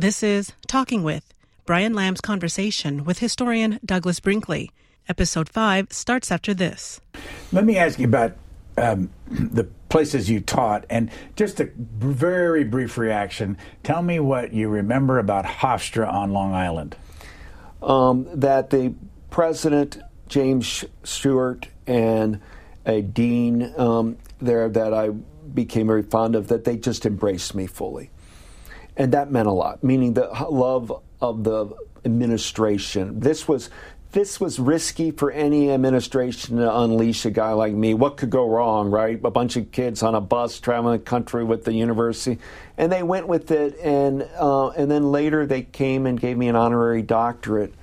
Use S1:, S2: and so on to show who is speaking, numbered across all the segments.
S1: This is Talking With, Brian Lamb's conversation with historian Douglas Brinkley. Episode 5 starts after this.
S2: Let me ask you about um, the places you taught and just a very brief reaction. Tell me what you remember about Hofstra on Long Island.
S3: Um, that the president, James Stewart, and a dean um, there that I became very fond of, that they just embraced me fully. And that meant a lot, meaning the love of the administration. This was this was risky for any administration to unleash a guy like me. What could go wrong, right? A bunch of kids on a bus traveling the country with the university, and they went with it. And uh, and then later they came and gave me an honorary doctorate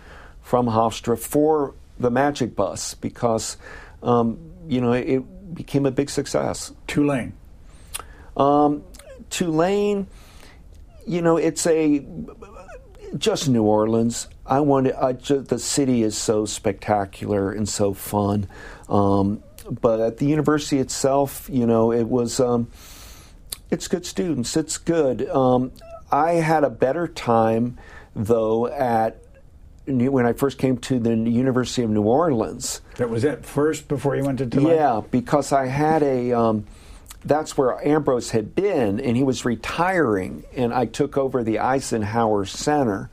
S3: from Hofstra for the Magic Bus because um, you know it became a big success.
S2: Tulane.
S3: Um, Tulane, you know, it's a just New Orleans. I want I just, the city is so spectacular and so fun. Um, but at the university itself, you know, it was um, it's good students. It's good. Um, I had a better time though at when I first came to the University of New Orleans.
S2: That was at first before you went to Tulane.
S3: Yeah, because I had a. That's where Ambrose had been, and he was retiring, and I took over the Eisenhower Center,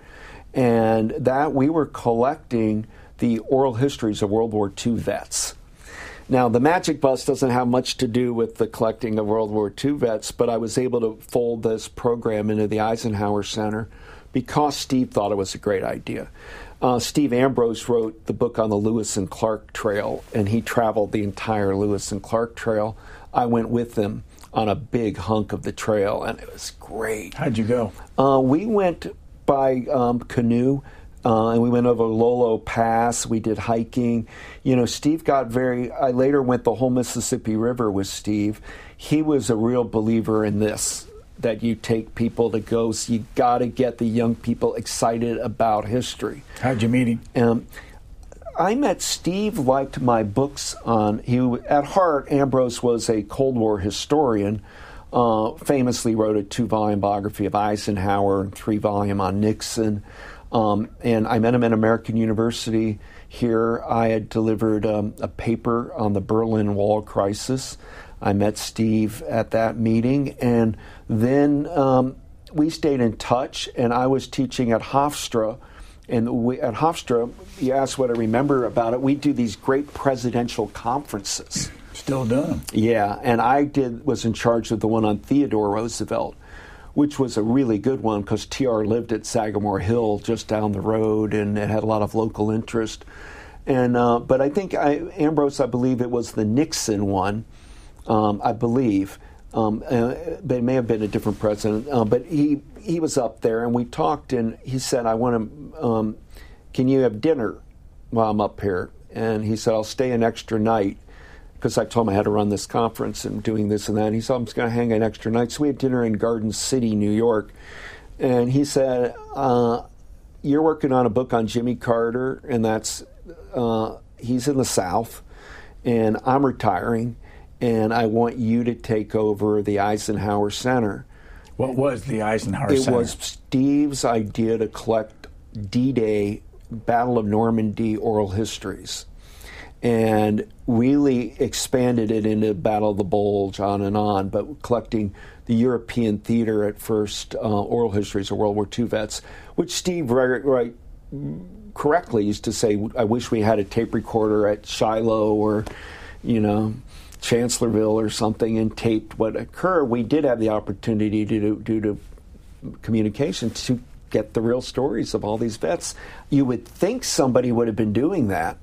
S3: and that we were collecting the oral histories of World War II vets. Now, the Magic Bus doesn't have much to do with the collecting of World War II vets, but I was able to fold this program into the Eisenhower Center because Steve thought it was a great idea. Uh, Steve Ambrose wrote the book on the Lewis and Clark Trail, and he traveled the entire Lewis and Clark Trail. I went with them on a big hunk of the trail, and it was great.
S2: How'd you go?
S3: Uh, we went by um, canoe. Uh, and we went over Lolo Pass. We did hiking. You know, Steve got very. I later went the whole Mississippi River with Steve. He was a real believer in this that you take people to go. So you got to get the young people excited about history.
S2: How'd you meet him?
S3: Um, I met Steve. Liked my books on. He at heart, Ambrose was a Cold War historian. Uh, famously wrote a two-volume biography of Eisenhower and three-volume on Nixon. Um, and I met him at American University here. I had delivered um, a paper on the Berlin Wall crisis. I met Steve at that meeting, and then um, we stayed in touch. And I was teaching at Hofstra, and we, at Hofstra, you asked what I remember about it. We do these great presidential conferences.
S2: Still done.
S3: Yeah, and I did was in charge of the one on Theodore Roosevelt, which was a really good one because TR lived at Sagamore Hill just down the road, and it had a lot of local interest. And uh, but I think I, Ambrose, I believe it was the Nixon one, um, I believe. Um, uh, but it may have been a different president. Uh, but he he was up there, and we talked, and he said, "I want to. Um, can you have dinner while I'm up here?" And he said, "I'll stay an extra night." because I told him I had to run this conference and doing this and that. And he said, I'm just going to hang an extra night. So we had dinner in Garden City, New York. And he said, uh, You're working on a book on Jimmy Carter, and that's, uh, he's in the South, and I'm retiring, and I want you to take over the Eisenhower Center.
S2: What was the Eisenhower
S3: it
S2: Center?
S3: It was Steve's idea to collect D Day, Battle of Normandy oral histories and really expanded it into Battle of the Bulge, on and on, but collecting the European theater at first, uh, oral histories of World War II vets, which Steve right, right, correctly used to say, I wish we had a tape recorder at Shiloh or, you know, Chancellorsville or something and taped what occurred. We did have the opportunity to do, due to communication to get the real stories of all these vets. You would think somebody would have been doing that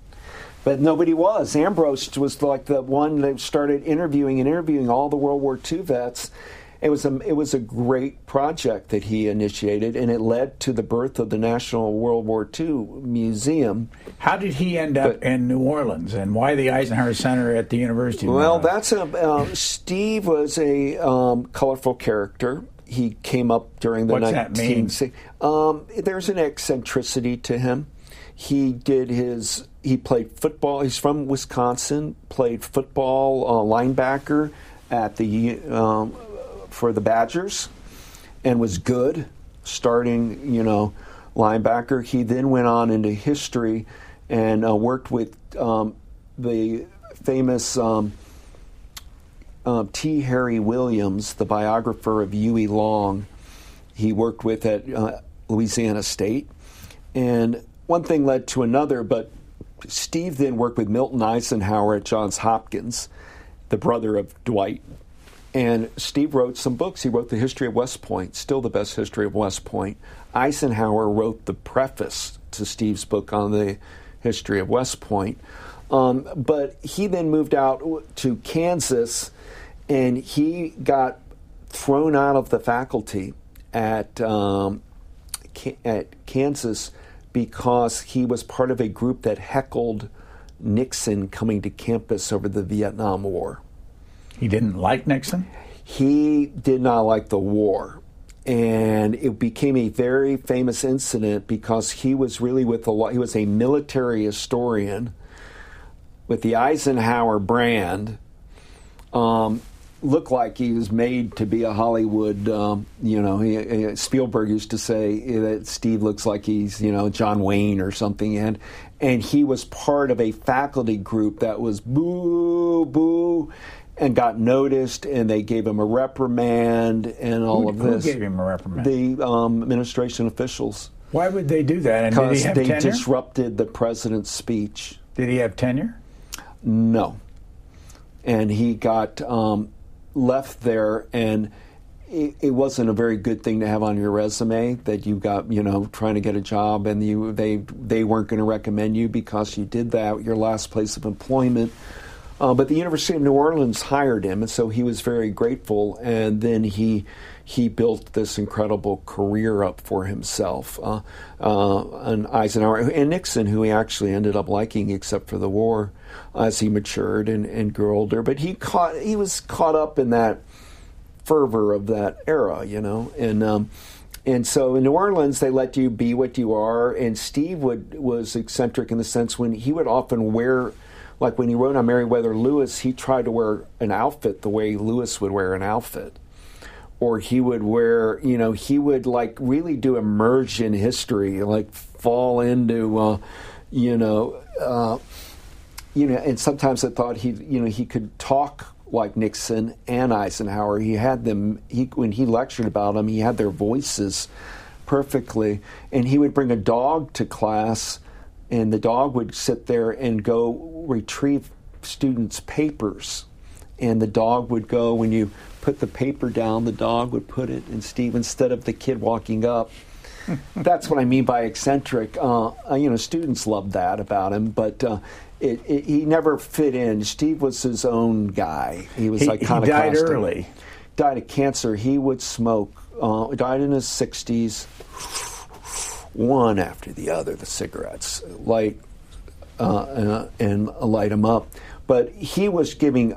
S3: but nobody was. Ambrose was like the one that started interviewing and interviewing all the World War II vets. It was a it was a great project that he initiated, and it led to the birth of the National World War II Museum.
S2: How did he end up but, in New Orleans, and why the Eisenhower Center at the University? of
S3: Well, that's a uh, Steve was a um, colorful character. He came up during the
S2: What's
S3: 19.
S2: that?
S3: Um, there's an eccentricity to him. He did his he played football. He's from Wisconsin. Played football uh, linebacker at the um, for the Badgers, and was good. starting, you know, linebacker. He then went on into history and uh, worked with um, the famous um, uh, T. Harry Williams, the biographer of Huey Long. He worked with at uh, Louisiana State. And one thing led to another, but Steve then worked with Milton Eisenhower at Johns Hopkins, the brother of Dwight. And Steve wrote some books. He wrote The History of West Point, still the best history of West Point. Eisenhower wrote the preface to Steve's book on the history of West Point. Um, but he then moved out to Kansas and he got thrown out of the faculty at, um, at Kansas because he was part of a group that heckled Nixon coming to campus over the Vietnam War.
S2: He didn't like Nixon?
S3: He did not like the war. And it became a very famous incident because he was really with the he was a military historian with the Eisenhower brand. Um, looked like he was made to be a Hollywood. Um, you know, he, he, Spielberg used to say that Steve looks like he's you know John Wayne or something, and and he was part of a faculty group that was boo boo. And got noticed, and they gave him a reprimand, and all
S2: who,
S3: of this.
S2: Who gave him a reprimand?
S3: The um, administration officials.
S2: Why would they do that?
S3: Because they
S2: tenure?
S3: disrupted the president's speech.
S2: Did he have tenure?
S3: No. And he got um, left there and it, it, wasn't a very good thing to have on your resume that you got you know trying to get a job and you they they weren't going to recommend you because you did that your last place of employment uh, but the University of New Orleans hired him and so he was very grateful and then he he built this incredible career up for himself uh, uh, and Eisenhower and Nixon who he actually ended up liking except for the war as he matured and, and grew older. But he caught he was caught up in that fervor of that era, you know, and. Um, and so in New Orleans, they let you be what you are. And Steve would was eccentric in the sense when he would often wear, like when he wrote on Meriwether Lewis, he tried to wear an outfit the way Lewis would wear an outfit, or he would wear, you know, he would like really do immersion history, like fall into, uh, you know. Uh, you know, and sometimes I thought he, you know, he could talk like Nixon and Eisenhower. He had them. He when he lectured about them, he had their voices perfectly, and he would bring a dog to class, and the dog would sit there and go retrieve students' papers, and the dog would go when you put the paper down, the dog would put it, and Steve instead of the kid walking up. That's what I mean by eccentric. Uh, you know, students loved that about him, but uh, it, it, he never fit in. Steve was his own guy. He was
S2: he,
S3: like kind of
S2: died early.
S3: Died of cancer. He would smoke. Uh, died in his sixties. One after the other, the cigarettes light uh, uh, and light them up. But he was giving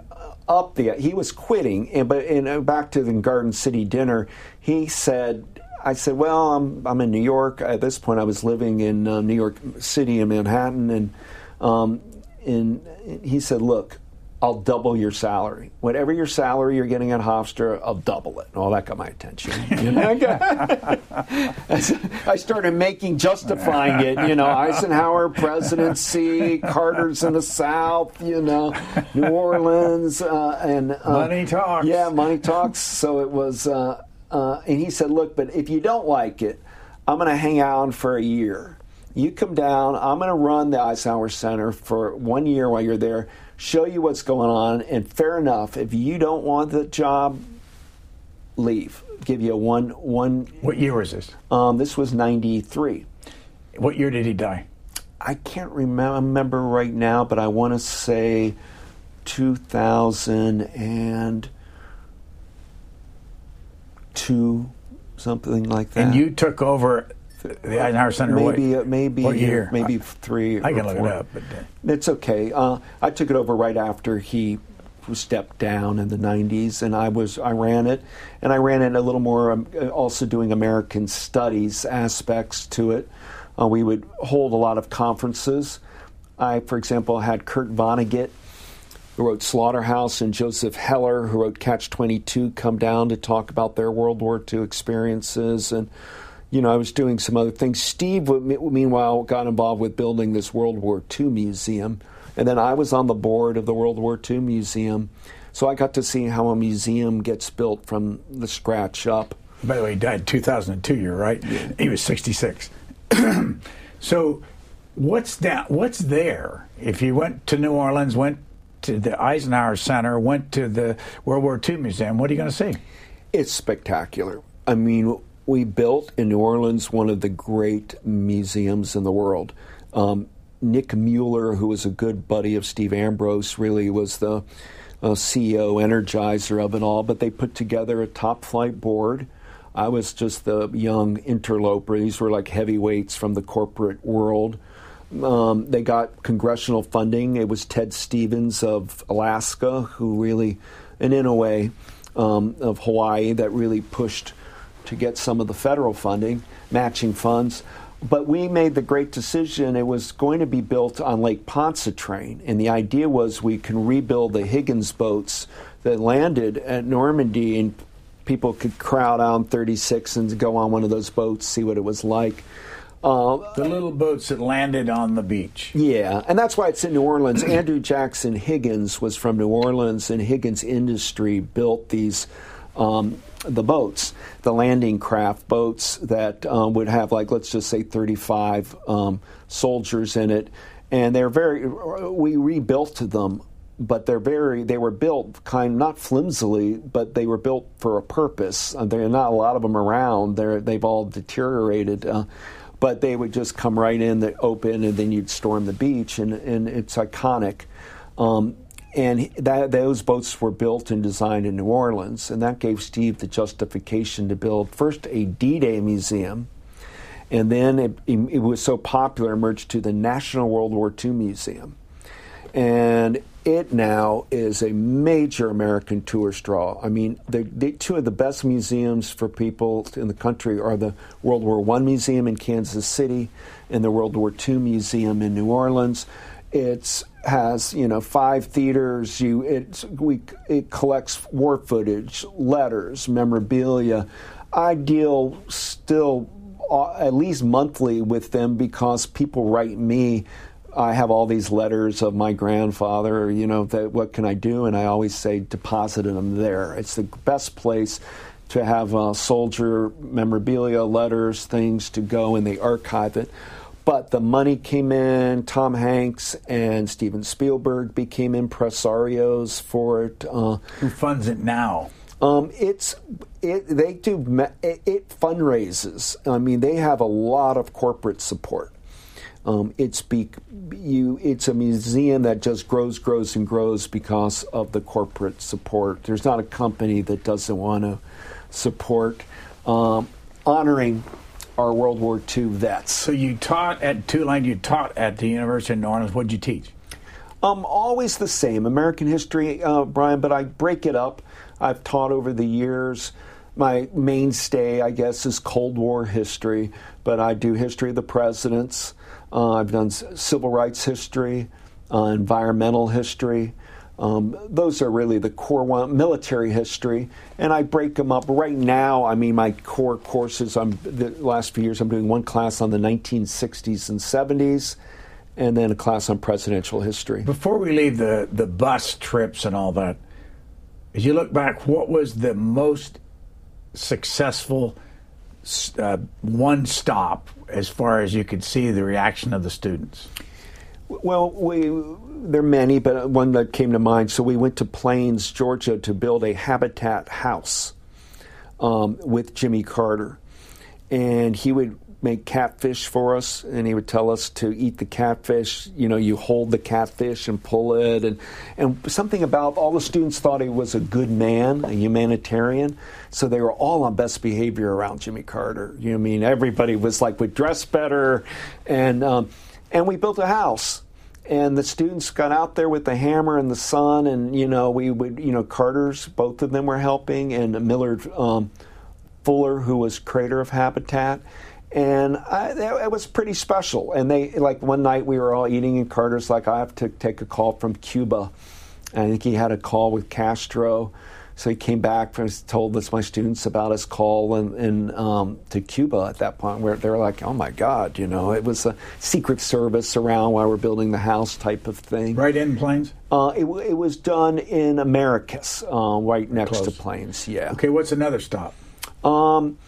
S3: up the. He was quitting. And but and uh, back to the Garden City dinner, he said I said, "Well, I'm I'm in New York. At this point, I was living in uh, New York City in Manhattan, and um, and he said, "Look, I'll double your salary. Whatever your salary you're getting at Hofstra, I'll double it." All that got my attention. I started making, justifying it. You know, Eisenhower presidency, Carter's in the South. You know, New Orleans, uh, and uh,
S2: money talks.
S3: Yeah, money talks. So it was, uh, uh and he said, "Look, but if you don't like it, I'm going to hang out for a year." You come down, I'm going to run the Eisenhower Center for one year while you're there, show you what's going on, and fair enough, if you don't want the job, leave. Give you a one one.
S2: What year was this?
S3: Um, this was '93.
S2: What year did he die?
S3: I can't remember right now, but I want to say 2002, something like that.
S2: And you took over the Eisenhower Center.
S3: Maybe
S2: what,
S3: maybe
S2: what year?
S3: Maybe three.
S2: I can
S3: look
S2: it up, but
S3: uh, it's okay. Uh, I took it over right after he stepped down in the 90s, and I was I ran it, and I ran it a little more. Um, also doing American studies aspects to it. Uh, we would hold a lot of conferences. I, for example, had Kurt Vonnegut who wrote Slaughterhouse, and Joseph Heller, who wrote Catch 22, come down to talk about their World War II experiences. And you know, I was doing some other things. Steve, meanwhile, got involved with building this World War II museum. And then I was on the board of the World War II Museum. So I got to see how a museum gets built from the scratch up.
S2: By the way, he died in 2002, you're right. He was 66. so what's that? What's there? If you went to New Orleans, went to the Eisenhower Center, went to the World War II Museum, what are you going to see?
S3: It's spectacular. I mean, we built in New Orleans one of the great museums in the world. Um, Nick Mueller, who was a good buddy of Steve Ambrose, really was the uh, CEO, energizer of it all. But they put together a top flight board. I was just the young interloper. These were like heavyweights from the corporate world. Um, they got congressional funding. It was Ted Stevens of Alaska who really, and Inouye um, of Hawaii, that really pushed to get some of the federal funding, matching funds. But we made the great decision. It was going to be built on Lake Pontchartrain, and the idea was we can rebuild the Higgins boats that landed at Normandy, and people could crowd on 36 and go on one of those boats, see what it was like.
S2: Uh, the little boats that landed on the beach.
S3: Yeah, and that's why it's in New Orleans. Andrew Jackson Higgins was from New Orleans, and Higgins Industry built these um, the boats, the landing craft boats that um, would have like let's just say 35 um, soldiers in it, and they're very. We rebuilt them but they're very they were built kind not flimsily but they were built for a purpose. Uh, there are not a lot of them around. They're they've all deteriorated uh, but they would just come right in the open and then you'd storm the beach and, and it's iconic. Um, and that, those boats were built and designed in New Orleans, and that gave Steve the justification to build first a D-Day museum, and then it, it was so popular, merged to the National World War II Museum, and it now is a major American tourist draw. I mean, the, the, two of the best museums for people in the country are the World War I Museum in Kansas City and the World War II Museum in New Orleans. It's has you know five theaters. You it we it collects war footage, letters, memorabilia. I deal still uh, at least monthly with them because people write me. I have all these letters of my grandfather. You know that what can I do? And I always say deposit them there. It's the best place to have uh, soldier memorabilia, letters, things to go, and they archive it. But the money came in. Tom Hanks and Steven Spielberg became impresarios for it.
S2: Uh, Who funds it now?
S3: Um, it's it, they do it, it, fundraises. I mean, they have a lot of corporate support. Um, it's be, you. It's a museum that just grows, grows, and grows because of the corporate support. There's not a company that doesn't want to support um, honoring our World War II vets.
S2: So you taught at Tulane, you taught at the University of New Orleans. What did you teach?
S3: Um, always the same American history, uh, Brian, but I break it up. I've taught over the years. My mainstay, I guess, is Cold War history, but I do history of the presidents. Uh, I've done civil rights history, uh, environmental history, um, those are really the core one, military history, and I break them up. Right now, I mean, my core courses. I'm the last few years. I'm doing one class on the 1960s and 70s, and then a class on presidential history.
S2: Before we leave the the bus trips and all that, as you look back, what was the most successful uh, one stop as far as you could see the reaction of the students?
S3: Well, we there are many, but one that came to mind. So we went to Plains, Georgia, to build a habitat house um, with Jimmy Carter, and he would make catfish for us, and he would tell us to eat the catfish. You know, you hold the catfish and pull it, and and something about all the students thought he was a good man, a humanitarian, so they were all on best behavior around Jimmy Carter. You know, I mean, everybody was like would dress better, and. Um, and we built a house. And the students got out there with the hammer and the sun and you know we would you know carter's both of them were helping and millard um, fuller who was creator of habitat. And I, it was pretty special. And they like one night we were all eating and carter's like i have to take a call from cuba. I think he had a call with castro So he came back and told us, my students about his call and, and um, to Cuba at that point, where they were like, "Oh my God!" You know, it was a Secret Service around while we're building the house type of thing.
S2: Right in Plains.
S3: Uh, it, it, was done in Americus, uh, right next
S2: Close.
S3: to Plains. Yeah.
S2: Okay, what's another stop?
S3: Um,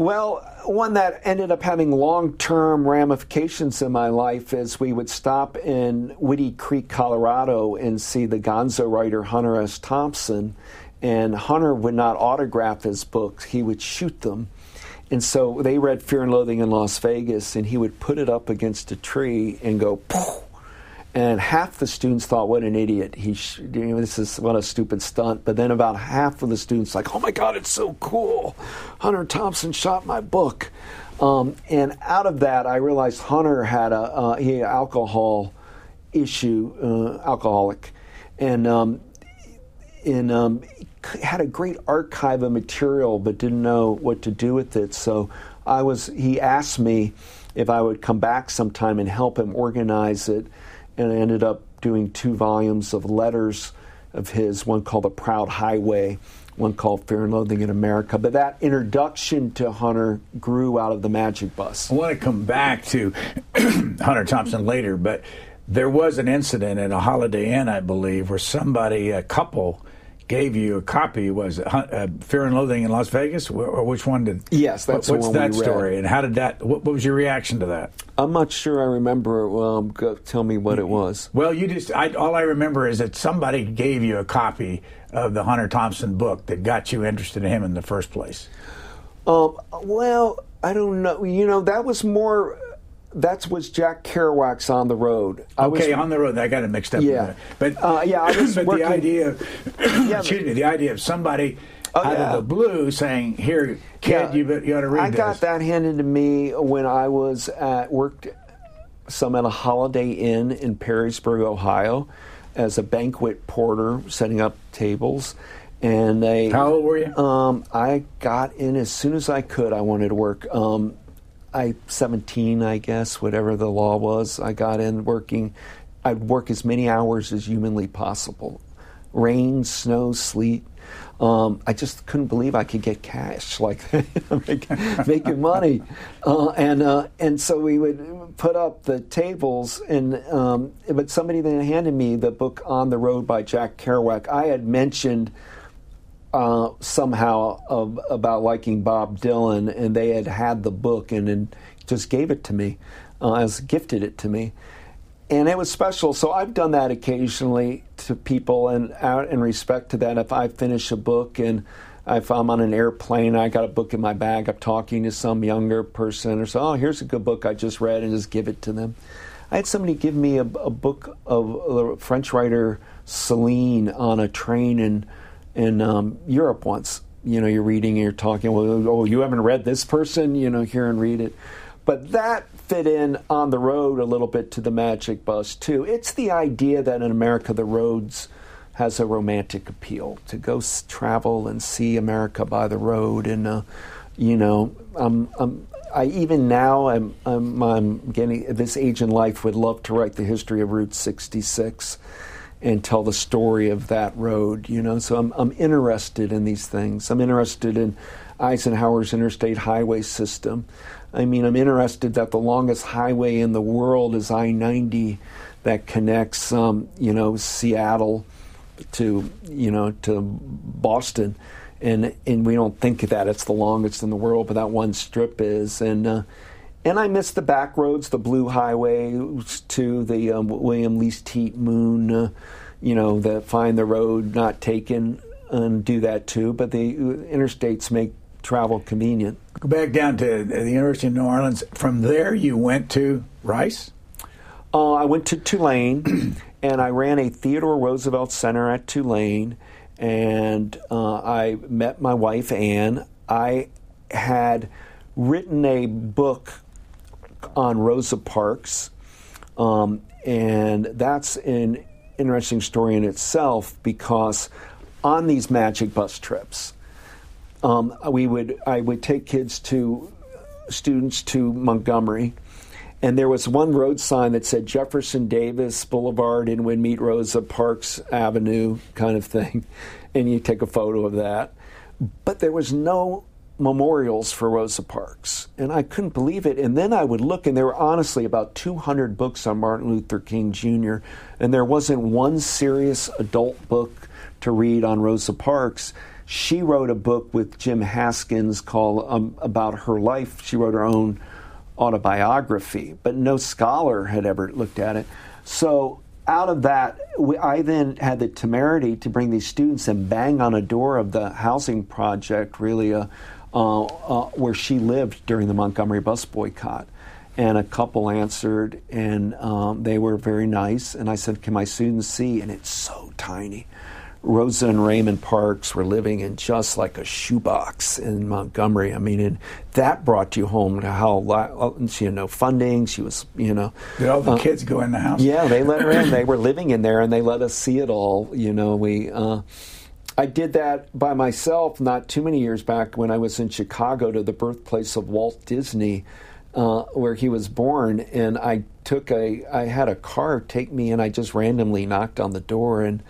S3: well, one that ended up having long term ramifications in my life is we would stop in Woody Creek, Colorado, and see the gonzo writer Hunter S. Thompson. And Hunter would not autograph his books, he would shoot them. And so they read Fear and Loathing in Las Vegas, and he would put it up against a tree and go, Poof! And half the students thought, "What an idiot! He, sh- this is what a stupid stunt." But then about half of the students like, "Oh my God, it's so cool! Hunter Thompson shot my book." Um, and out of that, I realized Hunter had a uh, he had alcohol issue, uh, alcoholic, and um, and um, had a great archive of material, but didn't know what to do with it. So I was. He asked me if I would come back sometime and help him organize it and I ended up doing two volumes of letters of his, one called The Proud Highway, one called Fear and Loathing in America. But that introduction to Hunter grew out of the Magic Bus.
S2: I want to come back to Hunter Thompson later, but there was an incident at a Holiday Inn, I believe, where somebody, a couple, gave you a copy. Was it uh, Fear and Loathing in Las Vegas, or which one did?
S3: Yes, that's
S2: what, what's that story, and how did that? What, what was your reaction to that?
S3: I'm not sure I remember. Um, go, tell me what it was.
S2: Well, you just I, all I remember is that somebody gave you a copy of the Hunter Thompson book that got you interested in him in the first place.
S3: Um, well, I don't know. You know, that was more. That was Jack Kerouac's on the road. I was-
S2: Okay, on the road, I got it mixed up.
S3: Yeah.
S2: but
S3: Uh, yeah, I was
S2: but
S3: working-
S2: the idea,
S3: Yeah,
S2: excuse me, the idea of somebody
S3: Oh,
S2: out
S3: yeah.
S2: of the blue saying, "Here, kid,
S3: Yeah.
S2: you, you ought to read
S3: I
S2: this."
S3: got that handed to me when I was at worked some at a Holiday Inn in Perrysburg, Ohio, as a banquet porter, setting up tables. And they,
S2: How old were you?
S3: Um, I got in as soon as I could. I wanted to work. Um, I seventeen, I guess, whatever the law was. I got in working. I'd work as many hours as humanly possible, rain, snow, sleet. Um, I just couldn't believe I could get cash like that, making money, uh, and uh, and so we would put up the tables, and um, but somebody then handed me the book On the Road by Jack Kerouac. I had mentioned uh, somehow of, about liking Bob Dylan, and they had had the book and, then just gave it to me, uh, as gifted it to me, and it was special. So I've done that occasionally to people, and out in respect to that, if I finish a book and if I'm on an airplane, I got a book in my bag, I'm talking to some younger person, or so, oh, here's a good book I just read, and just give it to them. I had somebody give me a, a book of the French writer Celine on a train in in um, Europe once. You know, you're reading, and you're talking. Well, oh, you haven't read this person, you know, here and read it. But that fit in on the road a little bit to the Magic Bus too. It's the idea that in America the roads has a romantic appeal to go travel and see America by the road, and uh, you know, I'm, I'm, I even now I'm, I'm, I'm getting this age in life would love to write the history of Route 66 and tell the story of that road, you know. So I'm, I'm interested in these things. I'm interested in Eisenhower's interstate highway system. I mean, I'm interested that the longest highway in the world is I 90 that connects, um, you know, Seattle to, you know, to Boston. And, and we don't think that it's the longest in the world, but that one strip is. And, uh, and I miss the back roads, the Blue Highway to the um, William Least Heat-Moon, uh, you know, the find the road not taken and do that too. But the interstates make travel convenient.
S2: Go back down to the University of New Orleans. From there, you went to Rice.
S3: Uh, I went to Tulane and I ran a Theodore Roosevelt Center at Tulane, and uh, I met my wife Anne. I had written a book on Rosa Parks, um, and that's an interesting story in itself because on these magic bus trips, um, we would I would take kids to students to Montgomery, and there was one road sign that said Jefferson Davis Boulevard and would meet Rosa Parks Avenue, kind of thing. And you take a photo of that. But there was no memorials for Rosa Parks. And I couldn't believe it. And then I would look, and there were honestly about 200 books on Martin Luther King Jr., and there wasn't one serious adult book to read on Rosa Parks. She wrote a book with Jim Haskins called um, about her life. She wrote her own autobiography, but no scholar had ever looked at it. So out of that, we, I then had the temerity to bring these students and bang on a door of the housing project, really, uh, uh, uh, where she lived during the Montgomery bus boycott. And a couple answered, and um, they were very nice. And I said, "Can my students see?" And it's so tiny. Rosa and Raymond Parks were living in just like a shoebox in Montgomery. I mean, and that brought you home to how uh, she had no funding. She was, you know.
S2: Did all the uh, kids go in the house?
S3: Yeah, they let her in. they were living in there, and they let us see it all. You know, we. Uh, I did that by myself not too many years back when I was in Chicago to the birthplace of Walt Disney. Uh, where he was born, and I took a, I had a car take me, and I just randomly knocked on the door, and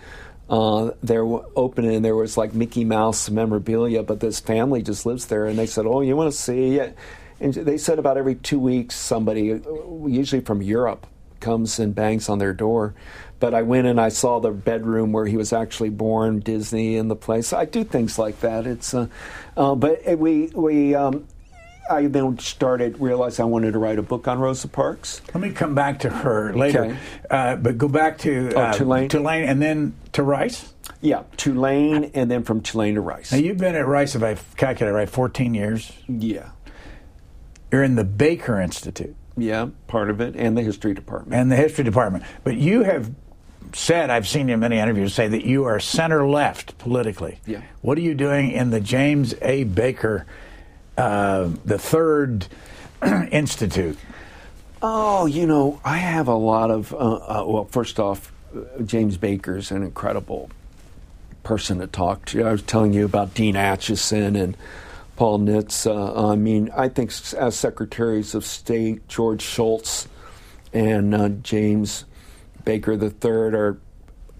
S3: uh, they're open and there was like Mickey Mouse memorabilia, but this family just lives there, and they said, "Oh, you want to see?" it?" And they said about every two weeks, somebody, usually from Europe, comes and bangs on their door. But I went and I saw the bedroom where he was actually born, Disney, in the place. I do things like that. It's, uh, uh, but we we um, I then started realized I wanted to write a book on Rosa Parks.
S2: Let me come back to her later,
S3: Okay.
S2: uh, but go back to
S3: Oh,
S2: uh,
S3: Tulane?
S2: Tulane, and then to Rice.
S3: Yeah, Tulane, and then from Tulane to Rice.
S2: Now you've been at Rice, if I calculate right, 14 years.
S3: Yeah,
S2: You're in the Baker Institute
S3: yeah, part of it, and the history department.
S2: and the history department, but you have said I've seen you in many interviews say that you are center left politically.
S3: Yeah.
S2: What are you doing in the James A. Baker, uh, the Third Institute?
S3: Oh, you know, I have a lot of. Uh, uh, well, first off, James Baker's an incredible person to talk to. I was telling you about Dean Acheson and Paul Nitze. Uh, I mean, I think as secretaries of state, George Shultz and uh, James Baker III are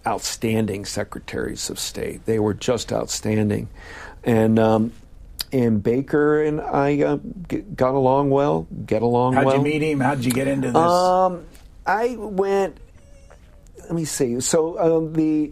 S3: outstanding secretaries of state. They were just outstanding, and. Um, and Baker and I uh, g- got along well. Get along well.
S2: How'd
S3: well.
S2: you meet him? How'd you get into this?
S3: Um, I went. Let me see. So um, the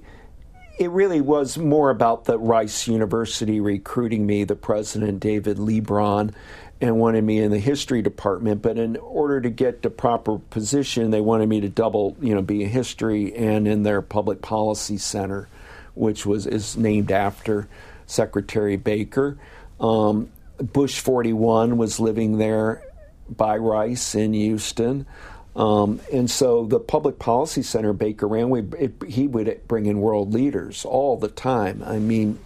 S3: it really was more about the Rice University recruiting me. The president, David Leebron, and wanted me in the history department. But in order to get the proper position, they wanted me to double, you know, be in history and in their public policy center, which was is named after Secretary Baker. Um, Bush 41 was living there by Rice in Houston. Um, and so the Public Policy Center Baker ran, we, it, he would bring in world leaders all the time. I mean,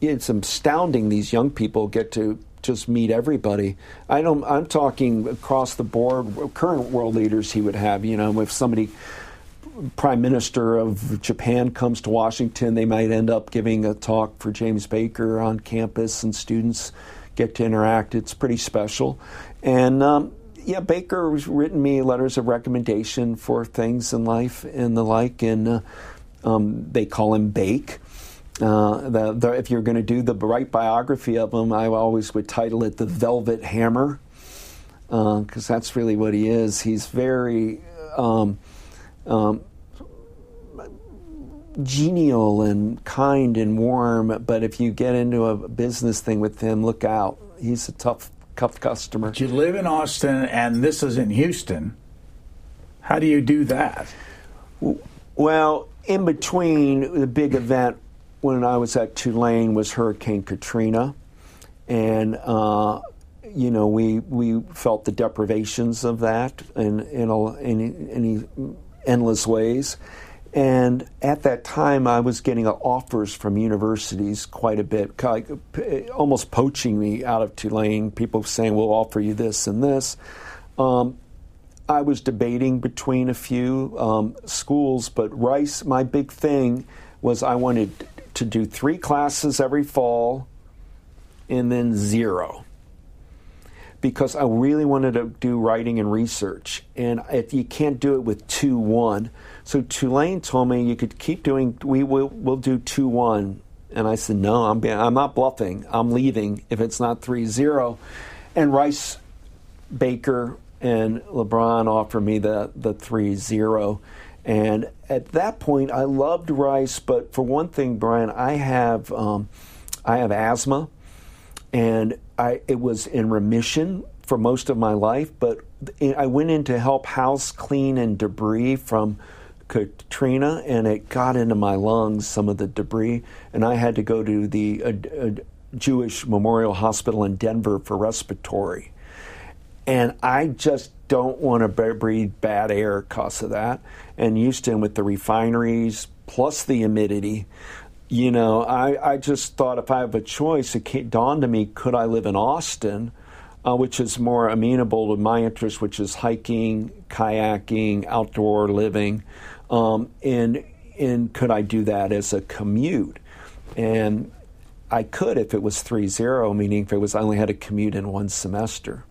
S3: it's astounding these young people get to just meet everybody. I don't. I'm talking across the board. Current world leaders he would have. You know, if somebody prime minister of Japan comes to Washington, they might end up giving a talk for James Baker on campus, and students get to interact. It's pretty special. And um, yeah, Baker has written me letters of recommendation for things in life and the like, and uh, um, they call him Bake. Uh, the, the, if you're going to do the right biography of him, I always would title it The Velvet Hammer, because that's really what he is. He's very. Um, um, genial and kind and warm, but if you get into a business thing with him, look out. He's a tough, tough customer.
S2: you live in Austin, and this is in Houston. How do you do that?
S3: Well, in between the big event when I was at Tulane was Hurricane Katrina, and uh, you know we we felt the deprivations of that in in, a, in any endless ways. And at that time, I was getting offers from universities quite a bit, almost poaching me out of Tulane. People saying, "We'll offer you this and this." Um, I was debating between a few um, schools, but Rice, my big thing was I wanted to do three classes every fall and then zero. because I really wanted to do writing and research, and if you can't do it with two one. So Tulane told me you could keep doing. We will we'll do two one, and I said no. I'm I'm not bluffing. I'm leaving if it's not three zero. And Rice, Baker, and Leebron offered me the the three zero. And at that point, I loved Rice, but for one thing, Brian, I have um, I have asthma, and I, it was in remission for most of my life, but I went in to help house clean and debris from Katrina, and it got into my lungs, some of the debris, and I had to go to the uh, uh, Jewish Memorial Hospital in Denver for respiratory. And I just don't want to breathe bad air because of that. And Houston, with the refineries plus the humidity, you know, I, I just thought if I have a choice, it dawned to me could I live in Austin, uh, which is more amenable to my interest, which is hiking, kayaking, outdoor living, um, and and could I do that as a commute? And I could if it was three zero, meaning if it was I only had to commute in one semester.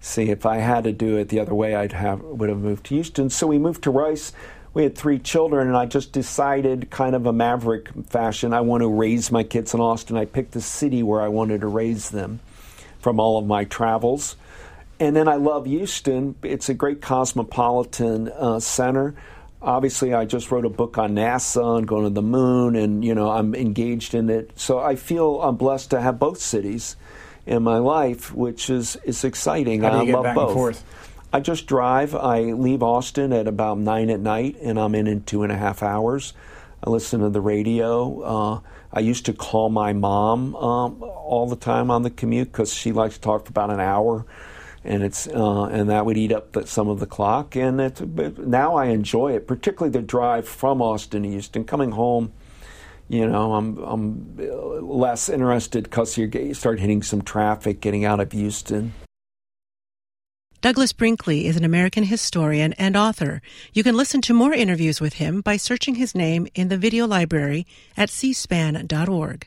S3: See, if I had to do it the other way, I'd have would have moved to Houston. So we moved to Rice we had three children, and I just decided, kind of a maverick fashion, I want to raise my kids in Austin. I picked the city where I wanted to raise them from all of my travels. And then I love Houston. It's a great cosmopolitan uh, center. Obviously, I just wrote a book on NASA and going to the moon, and you know I'm engaged in it. So I feel I'm blessed to have both cities in my life, which is is exciting.
S2: How do you
S3: I
S2: get
S3: love
S2: back
S3: both. I just drive. I leave Austin at about nine at night, and I'm in in two and a half hours. I listen to the radio. Uh, I used to call my mom um, all the time on the commute because she likes to talk for about an hour, and it's uh, and that would eat up the, some of the clock. And it's, now I enjoy it, particularly the drive from Austin to Houston. Coming home, you know, I'm I'm less interested because you start hitting some traffic getting out of Houston.
S1: Douglas Brinkley is an American historian and author. You can listen to more interviews with him by searching his name in the video library at cspan.org.